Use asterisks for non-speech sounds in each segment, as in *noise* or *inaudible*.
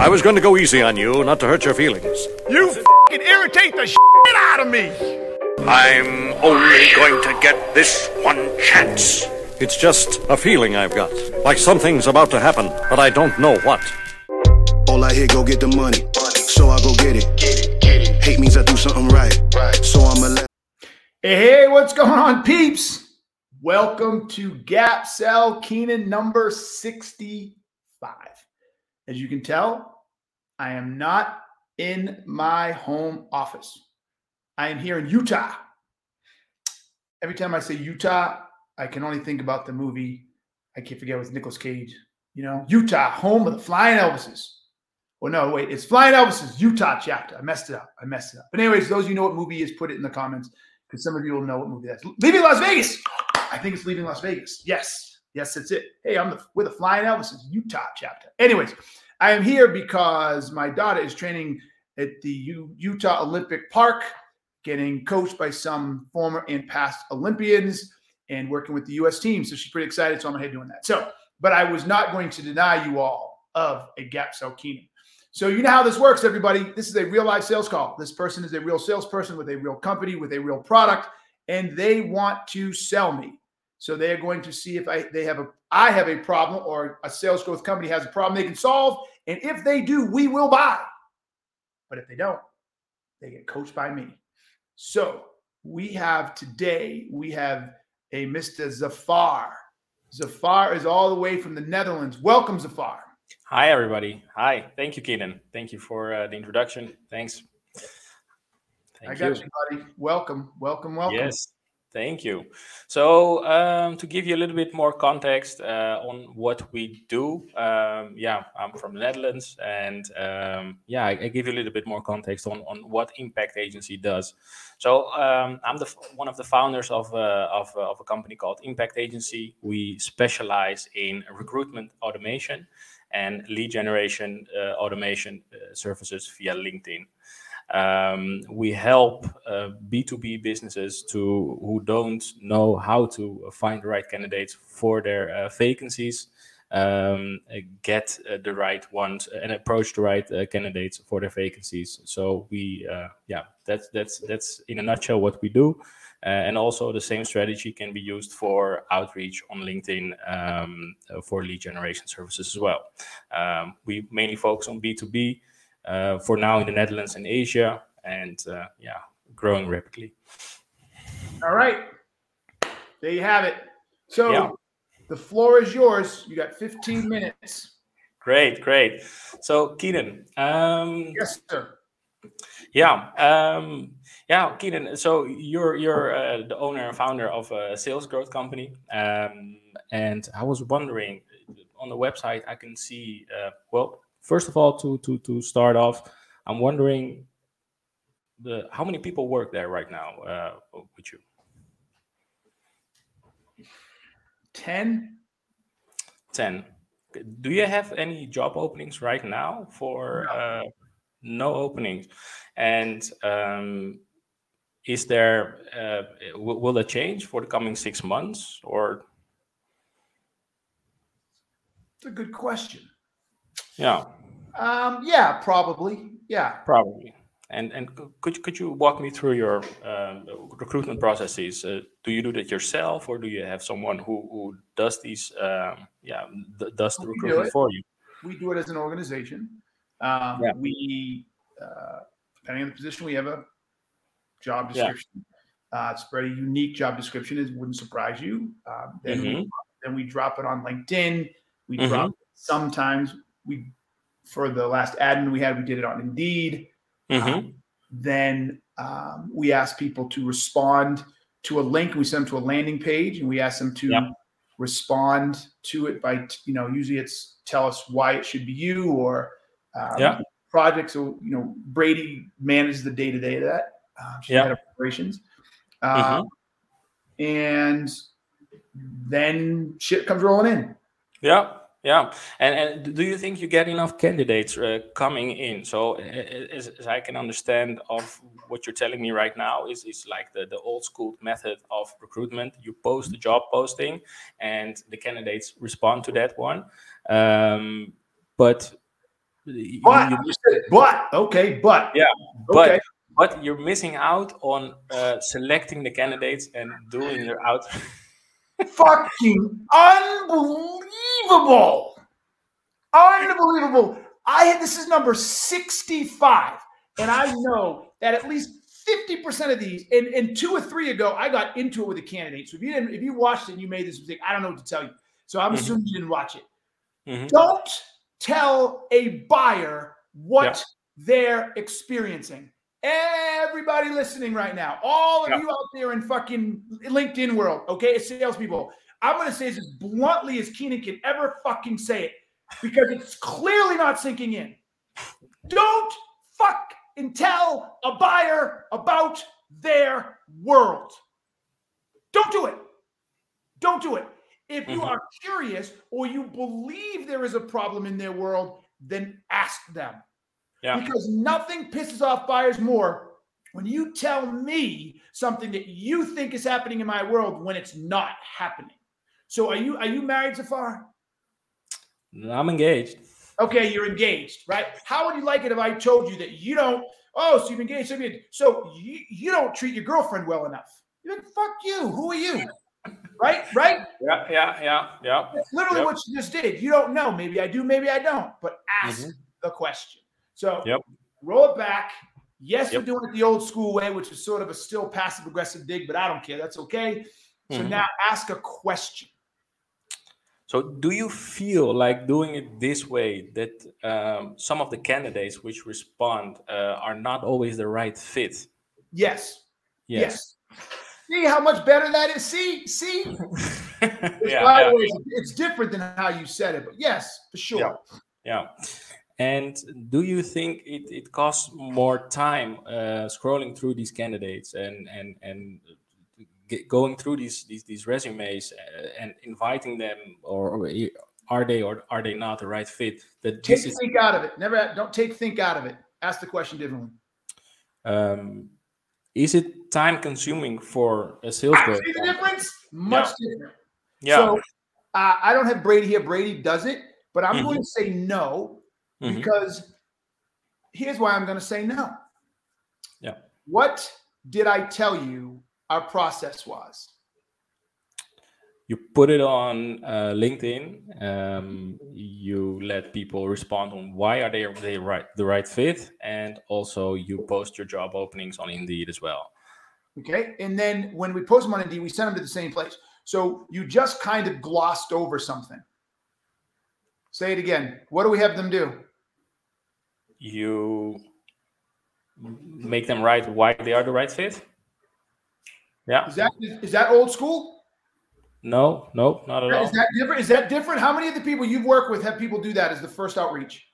I was going to go easy on you, not to hurt your feelings. You f***ing irritate the shit out of me. I'm only going to get this one chance. It's just a feeling I've got. Like something's about to happen, but I don't know what. All I hear, go get the money. So I go get it. Hate means I do something right. So I'm a let. Hey, hey, what's going on, peeps? Welcome to Gap Sell Keenan number 65. As you can tell, I am not in my home office. I am here in Utah. Every time I say Utah, I can only think about the movie. I can't forget with Nicolas Cage. You know, Utah, home of the Flying Elvises. Well, no, wait, it's Flying Elvises, Utah chapter. I messed it up. I messed it up. But anyways, those you know what movie is, put it in the comments because some of you will know what movie that's. Leaving Las Vegas. I think it's Leaving Las Vegas. Yes, yes, that's it. Hey, I'm the, with the Flying Elvises, Utah chapter. Anyways, I am here because my daughter is training at the U- Utah Olympic Park, getting coached by some former and past Olympians and working with the U.S. team. So she's pretty excited. So I'm ahead doing that. So, but I was not going to deny you all of a gap sell Keenan. So you know how this works, everybody. This is a real life sales call. This person is a real salesperson with a real company with a real product, and they want to sell me. So they are going to see if I they have a I have a problem or a sales growth company has a problem they can solve, and if they do, we will buy. But if they don't, they get coached by me. So we have today we have a Mr. Zafar. Zafar is all the way from the Netherlands. Welcome, Zafar. Hi, everybody. Hi. Thank you, Keenan. Thank you for uh, the introduction. Thanks. I got you. buddy. Welcome, welcome, welcome. Yes. Thank you. So, um, to give you a little bit more context uh, on what we do, um, yeah, I'm from the Netherlands, and um, yeah, I, I, give you a little bit more context on, on what Impact Agency does. So, um, I'm the one of the founders of uh, of, uh, of a company called Impact Agency. We specialize in recruitment automation and lead generation uh, automation uh, services via LinkedIn. Um, we help uh, B2B businesses to who don't know how to find the right candidates for their uh, vacancies, um, get uh, the right ones and approach the right uh, candidates for their vacancies. So we, uh, yeah, that's that's that's in a nutshell what we do. Uh, and also the same strategy can be used for outreach on LinkedIn um, for lead generation services as well. Um, we mainly focus on B2B uh, for now in the Netherlands and Asia, and uh, yeah, growing rapidly. All right, there you have it. So yeah. the floor is yours. You got 15 minutes. Great, great. So Keenan. Um, yes, sir. Yeah, um, yeah, Keenan. So you're you're uh, the owner and founder of a sales growth company, um, and I was wondering on the website I can see uh, well first of all, to to to start off, I'm wondering the how many people work there right now uh, with you? Ten. Ten. Do you have any job openings right now for no, uh, no openings? And um, is there uh, will it change for the coming six months or? It's a good question. Yeah. Um, yeah, probably. Yeah. Probably. And and could could you walk me through your um, recruitment processes? Uh, do you do that yourself, or do you have someone who, who does these? Um, yeah, th- does the recruitment do for you? We do it as an organization. Um, yeah. We, uh, depending on the position, we have a job description. Yeah. Uh, it's a very unique job description. It wouldn't surprise you. Um, then, mm-hmm. we, then we drop it on LinkedIn. We mm-hmm. drop sometimes we for the last admin we had, we did it on Indeed. Mm-hmm. Um, then um, we asked people to respond to a link. We send them to a landing page, and we ask them to yep. respond to it by, you know, usually it's tell us why it should be you or um, yeah. project. So you know, Brady manages the day to day of that. She's yeah. operations, mm-hmm. and then shit comes rolling in. Yeah. Yeah, and and do you think you get enough candidates uh, coming in? So, as, as, I can understand of what you're telling me right now, is is like the the old school method of recruitment. You post a job posting, and the candidates respond to that one. Um, but But, you- you said but, okay, but. yeah, but Okay. but you're missing out on uh, selecting the candidates and doing your out. Fucking unbelievable. Unbelievable. I had this is number 65, and I know that at least 50% of these, and, and two or three ago, I got into it with a candidate. So if you didn't, if you watched it and you made this mistake, I don't know what to tell you. So I'm Mhm. assuming you didn't watch it. Mhm. Don't tell a buyer what Yeah. they're experiencing. Everybody listening right now, all of you out there in fucking LinkedIn world, okay, as salespeople, I'm going to say this as bluntly as Keenan can ever fucking say it because it's clearly not sinking in. Don't fuck and tell a buyer about their world. Don't do it. Don't do it. If you Mhm. are curious or you believe there is a problem in their world, then ask them. Yeah. Because nothing pisses off buyers more when you tell me something that you think is happening in my world when it's not happening. So are you are you married Zafar? I'm engaged. Okay, you're engaged, right? How would you like it if I told you that you don't? Oh, so you've engaged. So, you, so you, you don't treat your girlfriend well enough. You're like, fuck you. Who are you? Right, right. Yeah, yeah, yeah, yeah. That's literally Yep. what you just did. You don't know. Maybe I do. Maybe I don't. But ask mm-hmm. the question. So Mm-hmm. Yep. roll it back. Yes, Yep. we're doing it the old school way, which is sort of a still passive aggressive dig, but I don't care. That's okay. So Mhm. now ask a question. So, do you feel like doing it this way that um, some of the candidates which respond uh, are not always the right fit? Yes. Yes. Yes. See how much better that is? See, see. *laughs* Yeah, yeah, the way, it's different than how you said it, but yes, for sure. yeah. And do you think it, it costs more time uh, scrolling through these candidates and and and going through these these, these resumes uh, and inviting them, or, or are they or are they not the right fit? That Take is think out of it. Never don't take think out of it. Ask the question differently. um, is it time consuming for a salesperson? See the difference? Much different. Yeah. So uh, I don't have Brady here. Brady does it, but I'm Mhm. going to say no Mhm. because here's why I'm going to say no. Yeah. What did I tell you our process was? you put it on uh, LinkedIn. Um, you let people respond on why are they they right the right fit, and also you post your job openings on Indeed as well. Okay. And then when we post them on Indeed, we send them to the same place. So you just kind of glossed over something. Say it again. What do we have them do? You make them right why they are the right fit. Yeah. Is that is that old school? No. No. Not at all. Is that different? Is that different? How many of the people you've worked with have people do that as the first outreach?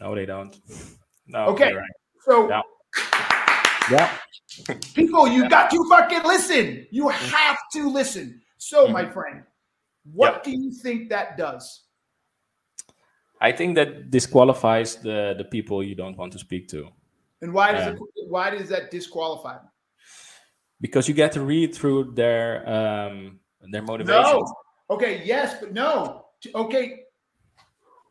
No, they don't. No. Okay. right. So Yeah. Yeah. people, you got to fucking listen. You have to listen. So, my mm-hmm. friend, what Yep. do you think that does? I think that disqualifies the the people you don't want to speak to. And why does Yeah. it why does that disqualify because you get to read through their um their motivation. No. Okay, yes, but no. Okay.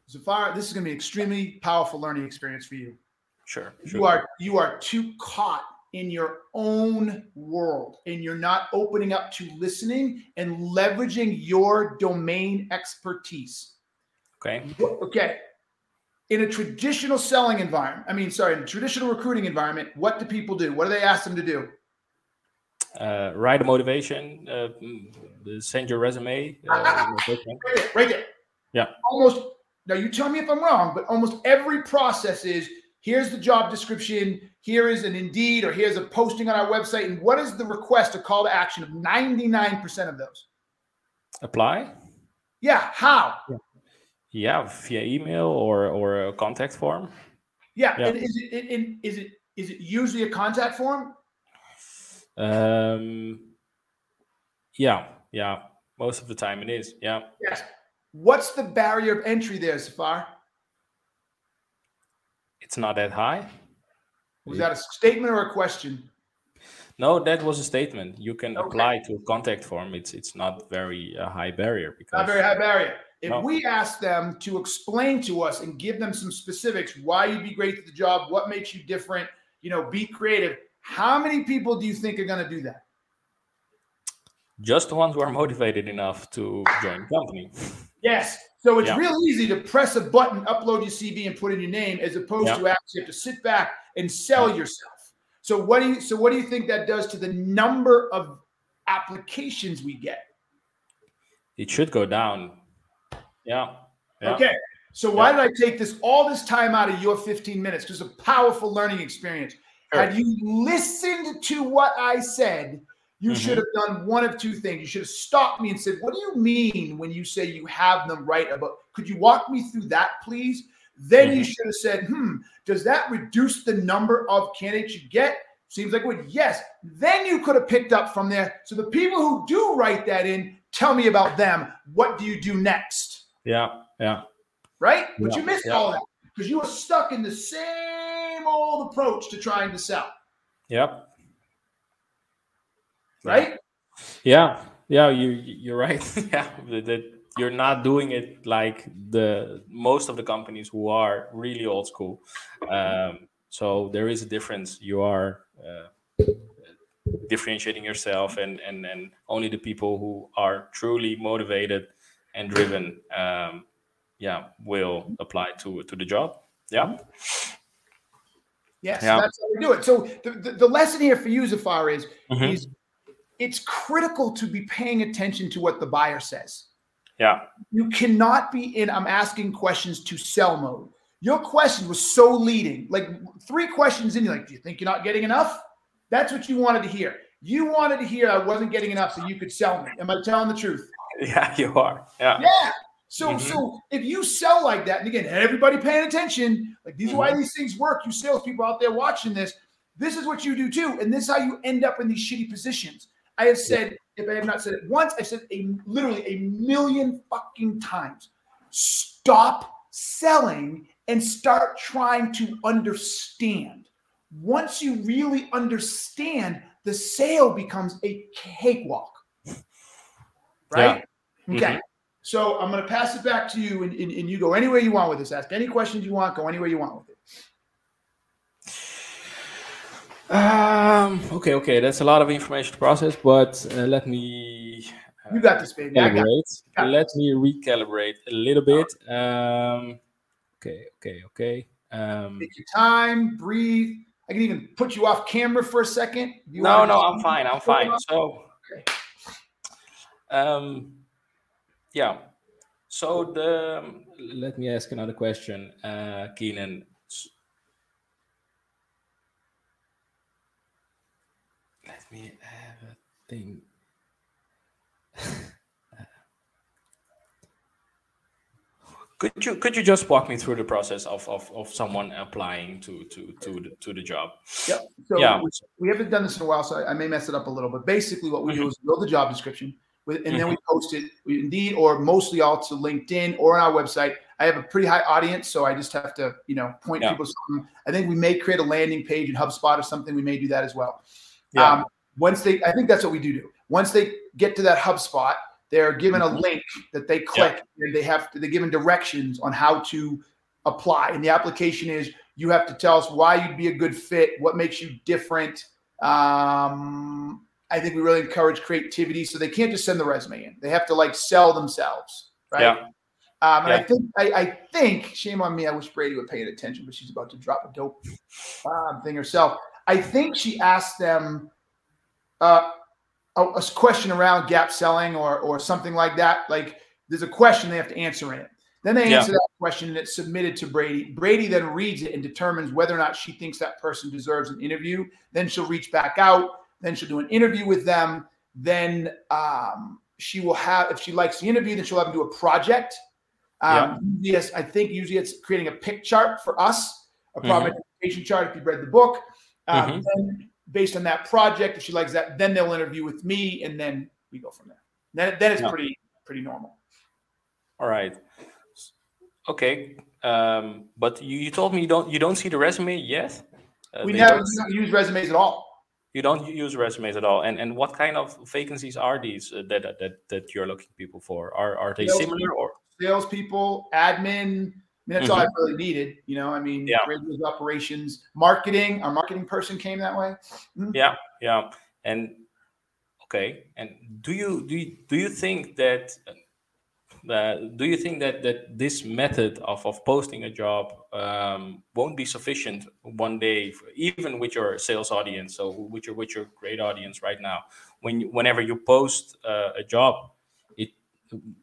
Zafar, this is going to be an extremely powerful learning experience for you. Sure, You are you are too caught in your own world and you're not opening up to listening and leveraging your domain expertise. Okay. Okay. In a traditional selling environment, I mean, sorry, in a traditional recruiting environment, what do people do? What do they ask them to do? Uh, write a motivation. Uh, mm, send your resume. Uh. *laughs* Right there, right there. Yeah. Almost, now you tell me if I'm wrong, but almost every process is here's the job description, here is an Indeed, or here's a posting on our website. And what is the request, a call to action of 99% of those? Apply. Yeah. How? Yeah, via email or or a contact form. Yeah. Yeah. And is it, it is it is it usually a contact form? Um, yeah, yeah. Most of the time it is. Yeah. Yes. What's the barrier of entry there, Zafar? It's not that high. Was that a statement or a question? No, that was a statement. You can Okay. apply to a contact form. It's it's not very uh, high barrier because Not very high barrier. If No. we ask them to explain to us and give them some specifics why you'd be great at the job, what makes you different, you know, be creative, how many people do you think are going to do that? Just the ones who are motivated enough to join the company. Yes. So it's Yeah. real easy to press a button, upload your CV, and put in your name, as opposed Yeah. to actually have to sit back and sell yourself. So what do you? So what do you think that does to the number of applications we get? It should go down. Yeah. yeah. Okay. So why did I take this all this time out of your 15 minutes? Because a powerful learning experience. Sure. Had you listened to what I said, you Mhm. should have done one of two things. You should have stopped me and said, What do you mean when you say you have them right about? Could you walk me through that, please? Then you Mhm. should have said, Hmm, does that reduce the number of candidates you get? Seems like it would. Yes. Then you could have picked up from there. So the people who do write that in, tell me about them. What do you do next? Yeah. Yeah. right? But Yeah, you missed yeah. all that because you were stuck in the same old approach to trying to sell, Yep. right? Yeah, yeah, you you're right. *laughs* yeah, that, you're not doing it like the most of the companies who are really old school. Um, so there is a difference. You are uh, differentiating yourself, and and and only the people who are truly motivated and driven, um, yeah, will apply to to the job. Yeah, Yes, Yeah. that's how we do it. So the, the, the lesson here for you, Zafar, is, Mhm. is it's critical to be paying attention to what the buyer says. yeah, You cannot be in I'm asking questions to sell mode. Your question was so leading, like three questions in, you're like, do you think you're not getting enough? That's what you wanted to hear. You wanted to hear I wasn't getting enough so you could sell me. Am I telling the truth? *laughs* yeah. You are. Yeah, Yeah. So Mhm. so if you sell like that, and again, everybody paying attention, like these are why Mhm. these things work. You salespeople out there watching this, this is what you do too, and this is how you end up in these shitty positions. I have said, if I have not said it once, I've said a literally a million fucking times. Stop selling and start trying to understand. Once you really understand, the sale becomes a cakewalk. Right? Okay. Mhm. So I'm going to pass it back to you, and, and, and you go anywhere you want with this. Ask any questions you want. Go anywhere you want with it. Um, okay, okay, that's a lot of information to process, but uh, let me You got this, baby. I got it. calibrate. Got. Let me recalibrate a little bit. Um, okay, okay, okay. Um, Take your time, breathe. I can even put you off camera for a second. you no, no, I'm fine. I'm fine. So, um, yeah. So the let me ask another question, uh, Keenan. Let me have a thing. *laughs* Could you could you just walk me through the process of, of, of someone applying to to to the, to the job? Yep. So Yeah. we, we haven't done this in a while, so I, I may mess it up a little. But basically, what we Mm-hmm. do is build the job description, with, and then we post it, Indeed, or mostly all to LinkedIn or on our website. I have a pretty high audience, so I just have to, you know, point Yeah. people. Something. I think we may create a landing page in HubSpot or something. We may do that as well. Yeah. Um, once they, I think that's what we do do. Once they get to that HubSpot, they're given a link that they click, and they have to, they're given directions on how to apply. And the application is you have to tell us why you'd be a good fit, what makes you different. Um, I think we really encourage creativity, so they can't just send the resume in; they have to like sell themselves, right? Yeah. Um, and I think I, I think shame on me. I wish Brady would pay attention, but she's about to drop a dope um, thing herself. I think she asked them uh, a, a question around gap selling or or something like that. Like there's a question they have to answer in it. Then they Yeah. answer that question and it's submitted to Brady. Brady then reads it and determines whether or not she thinks that person deserves an interview. Then she'll reach back out. Then she'll do an interview with them. Then um, she will have, if she likes the interview, then she'll have them do a project. Um, Yes, I think usually it's creating a pick chart for us, a problem identification chart. If you've read the book, um, Mhm. then based on that project, if she likes that, then they'll interview with me, and then we go from there. Then, then it's Yeah. pretty pretty normal. All right. Okay. Um, but you, you told me you don't you don't see the resume yet. Uh, we they never don't- we don't use resumes at all. You don't use resumes at all. And and what kind of vacancies are these uh, that that that you're looking people for? Are are they Sales- similar or salespeople, admin. I mean, that's all I Mhm. really needed. You know, I mean, Yeah. operations, marketing. Our marketing person came that way. yeah yeah and okay and do you do you, do you think that do you think that that this method of, of posting a job um, won't be sufficient one day f- even with your sales audience so with your with your great audience right now? When you, whenever you post uh, a job it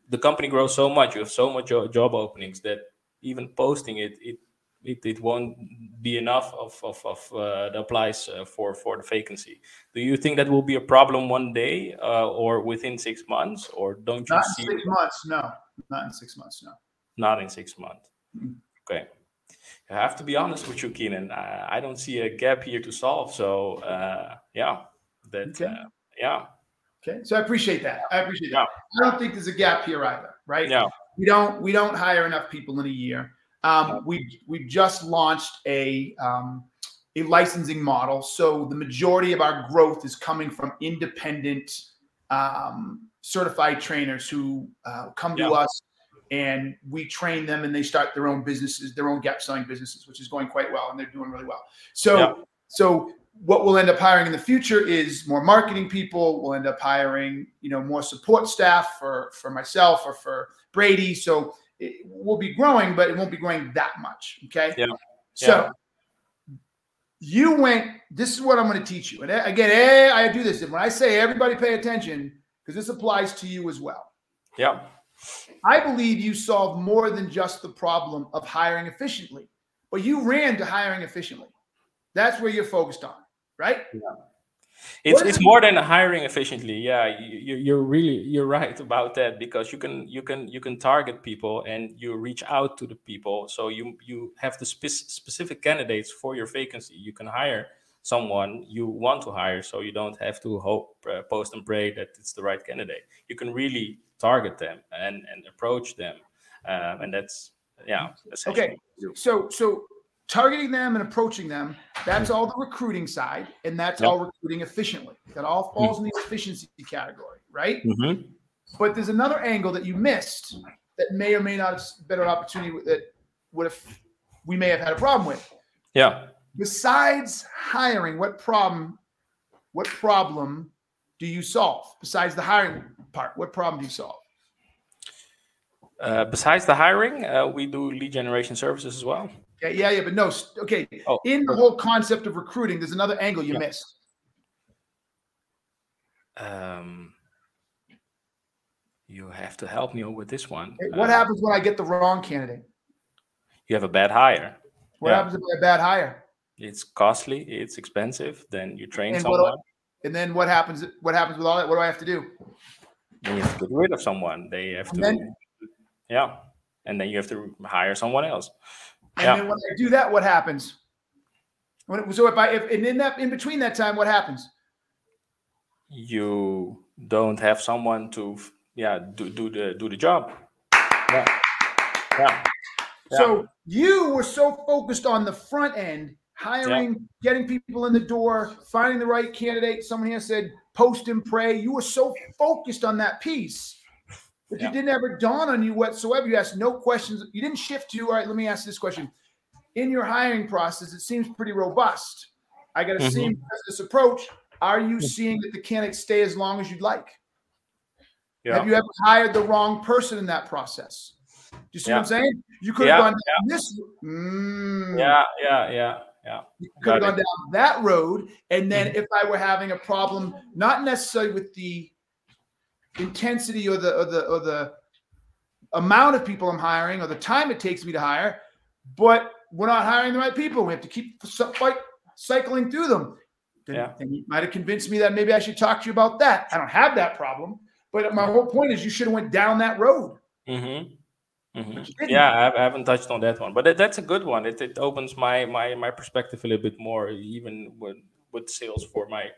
the company grows so much you have so much job openings that even posting it it it, it won't be enough of, of, of uh, that applies uh, for, for the vacancy. Do you think that will be a problem one day uh, or within six months, or don't you Not see in six months. No, not in six months. No. not in six months? Mm. Okay. I have to be honest with you, Keenan. I, I don't see a gap here to solve. So, uh, yeah, that, Okay. uh, yeah, Okay. So I appreciate that. I appreciate Yeah. that. I don't think there's a gap here either, right? yeah, we don't we don't hire enough people in a year. Um, we we've just launched a um, a licensing model, so the majority of our growth is coming from independent um, certified trainers who uh, come to us and we train them and they start their own businesses, their own gap selling businesses, which is going quite well and they're doing really well. So Yeah. so what we'll end up hiring in the future is more marketing people. We'll end up hiring, you know, more support staff for for myself or for Brady. So it, we'll be growing, but it won't be growing that much. Okay. Yeah. So you went. This is what I'm going to teach you. And again, eh, I do this. And when I say everybody pay attention, because this applies to you as well. yeah, I believe you solve more than just the problem of hiring efficiently, but you ran to hiring efficiently. That's where you're focused on, right? It's it's more than hiring efficiently. Yeah you, you- you're really you're right about that because you can you can you can target people and you reach out to the people. So you you have the spec- specific candidates for your vacancy. You can hire someone you want to hire so you don't have to hope uh, post and pray that it's the right candidate. You can really target them and and approach them um, and that's yeah Okay. So so targeting them and approaching them, that's all the recruiting side, and that's Yep. all recruiting efficiently. That all falls in the efficiency category, right? Mhm. But there's another angle that you missed that may or may not have been an opportunity that would have we may have had a problem with. yeah Besides hiring, what problem what problem do you solve? Besides the hiring part, what problem do you solve? uh, besides the hiring uh, we do lead generation services as well Yeah, yeah, yeah, but no. Okay, Oh, in the whole concept of recruiting, there's another angle you Yeah. missed. um, you have to help me with this one. What Uh, happens when I get the wrong candidate? You have a bad hire. What Yeah. happens if I have a bad hire? It's costly. It's expensive. Then you train And what someone. And then what happens? What happens with all that? What do I have to do? Then you have to get rid of someone. They have And to. then- yeah, and then you have to hire someone else. And Yeah. then when I do that, what happens? When it, so if I if and in that in between that time, what happens? You don't have someone to, yeah, do do the do the job. Yeah, yeah, So you were so focused on the front end, hiring, getting people in the door, finding the right candidate. Someone here said post and pray. You were so focused on that piece that Yeah. you didn't ever dawn on you whatsoever. You asked no questions. You didn't shift to, all right, let me ask this question. In your hiring process, it seems pretty robust. I got to see Mhm. because of this approach. Are you seeing that the candidates stay as long as you'd like? yeah. Have you ever hired the wrong person in that process? Do you see what I'm saying? You could have Yeah, gone down this. Mm, yeah, yeah, yeah, yeah. you could have gone down that road. And then if I were having a problem, not necessarily with the intensity or the or the or the amount of people I'm hiring or the time it takes me to hire, but we're not hiring the right people. We have to keep fight, cycling through them. Then, Yeah. then you might have convinced me that maybe I should talk to you about that. I don't have that problem, but my whole point is you should have went down that road. Mm-hmm. hmm didn't. Yeah, I, I haven't touched on that one, but that, that's a good one. It, it opens my, my my perspective a little bit more, even with with sales for my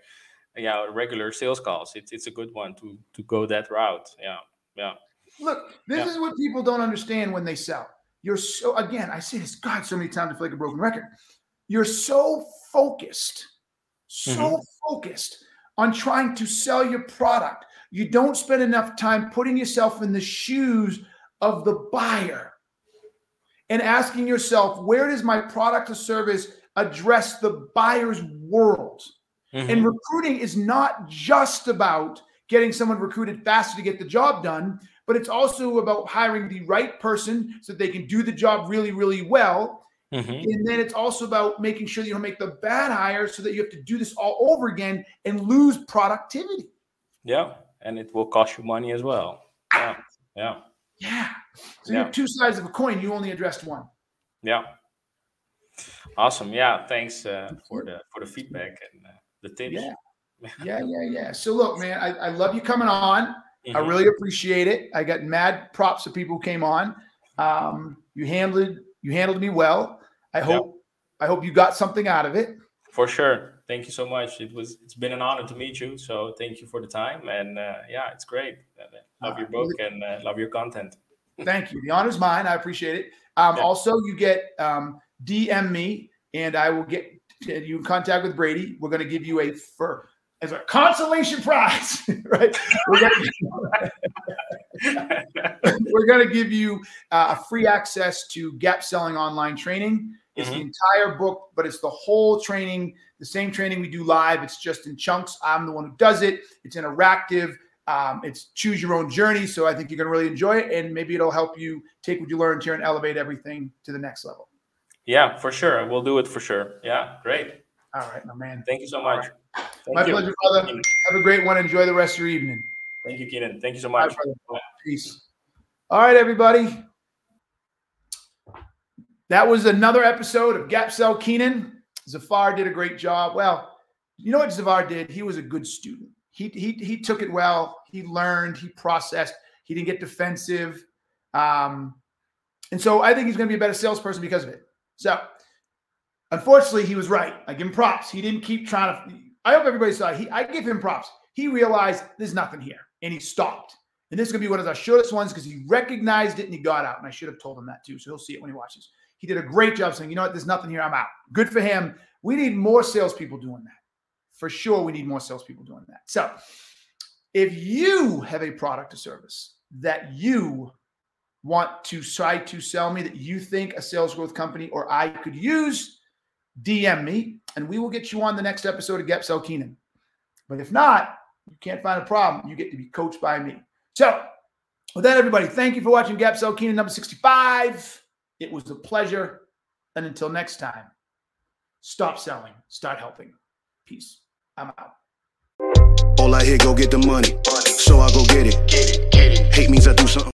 yeah regular sales calls. It's it's a good one to to go that route. Yeah, yeah, Look, this Yeah. is what people don't understand when they sell. You're so again, I say this God so many times I feel like a broken record. You're so focused, so Mm-hmm. focused on trying to sell your product. You don't spend enough time putting yourself in the shoes of the buyer and asking yourself, where does my product or service address the buyer's world? Mm-hmm. And recruiting is not just about getting someone recruited faster to get the job done, but it's also about hiring the right person so that they can do the job really, really well. Mm-hmm. And then it's also about making sure that you don't make the bad hire so that you have to do this all over again and lose productivity. Yeah. And it will cost you money as well. Yeah. Yeah. Yeah. So yeah. you have two sides of a coin. You only addressed one. Yeah. Awesome. Yeah. Thanks uh, for the for the feedback and uh, the tips. Yeah. *laughs* yeah, yeah, yeah. So look, man, I, I love you coming on. Mm-hmm. I really appreciate it. I got mad props of people who came on. Um, you handled you handled me well. I hope. I hope you got something out of it. For sure. Thank you so much. It was it's been an honor to meet you. So thank you for the time. And uh, yeah, it's great. Love your book and uh, love your content. *laughs* Thank you. The honor's mine. I appreciate it. Um, yeah. Also, you get um, DM me, and I will get you in contact with Brady. We're going to give you a fur as a consolation prize, *laughs* right? We're going *laughs* to give you uh, a free access to Gap Selling online training. It's mm-hmm. the entire book, but it's the whole training, the same training we do live. It's just in chunks. I'm the one who does it. It's interactive. Um, it's choose your own journey. So I think you're going to really enjoy it. And maybe it'll help you take what you learned here and elevate everything to the next level. Yeah, for sure. We'll do it for sure. Yeah, great. All right, my man. Thank you so much. Right. My you. pleasure, brother. Have a great one. Enjoy the rest of your evening. Thank you, Keenan. Thank you so much. Right, Peace. All right, everybody. That was another episode of Gap Sell Keenan. Zafar did a great job. Well, you know what Zafar did? He was a good student he he he took it well. He learned. He processed. He didn't get defensive. Um, and so I think he's going to be a better salesperson because of it. So unfortunately, he was right. I give him props. He didn't keep trying to. I hope everybody saw. He I give him props. He realized there's nothing here, and he stopped. And this is going to be one of the shortest ones because he recognized it and he got out. And I should have told him that too. So he'll see it when he watches. He did a great job saying, you know what, there's nothing here. I'm out. Good for him. We need more salespeople doing that for sure we need more salespeople doing that. So if you have a product or service that you want to try to sell me that you think a sales growth company or I could use, DM me and we will get you on the next episode of Gap Sell Keenan. But if not, you can't find a problem. You get to be coached by me. So with that, everybody, thank you for watching Gap Sell Keenan number 65. It was a pleasure. And until next time, stop selling, start helping. Peace. I'm out. All I hear, go get the money. So I go get it. Get it, get it. Hate means I do something.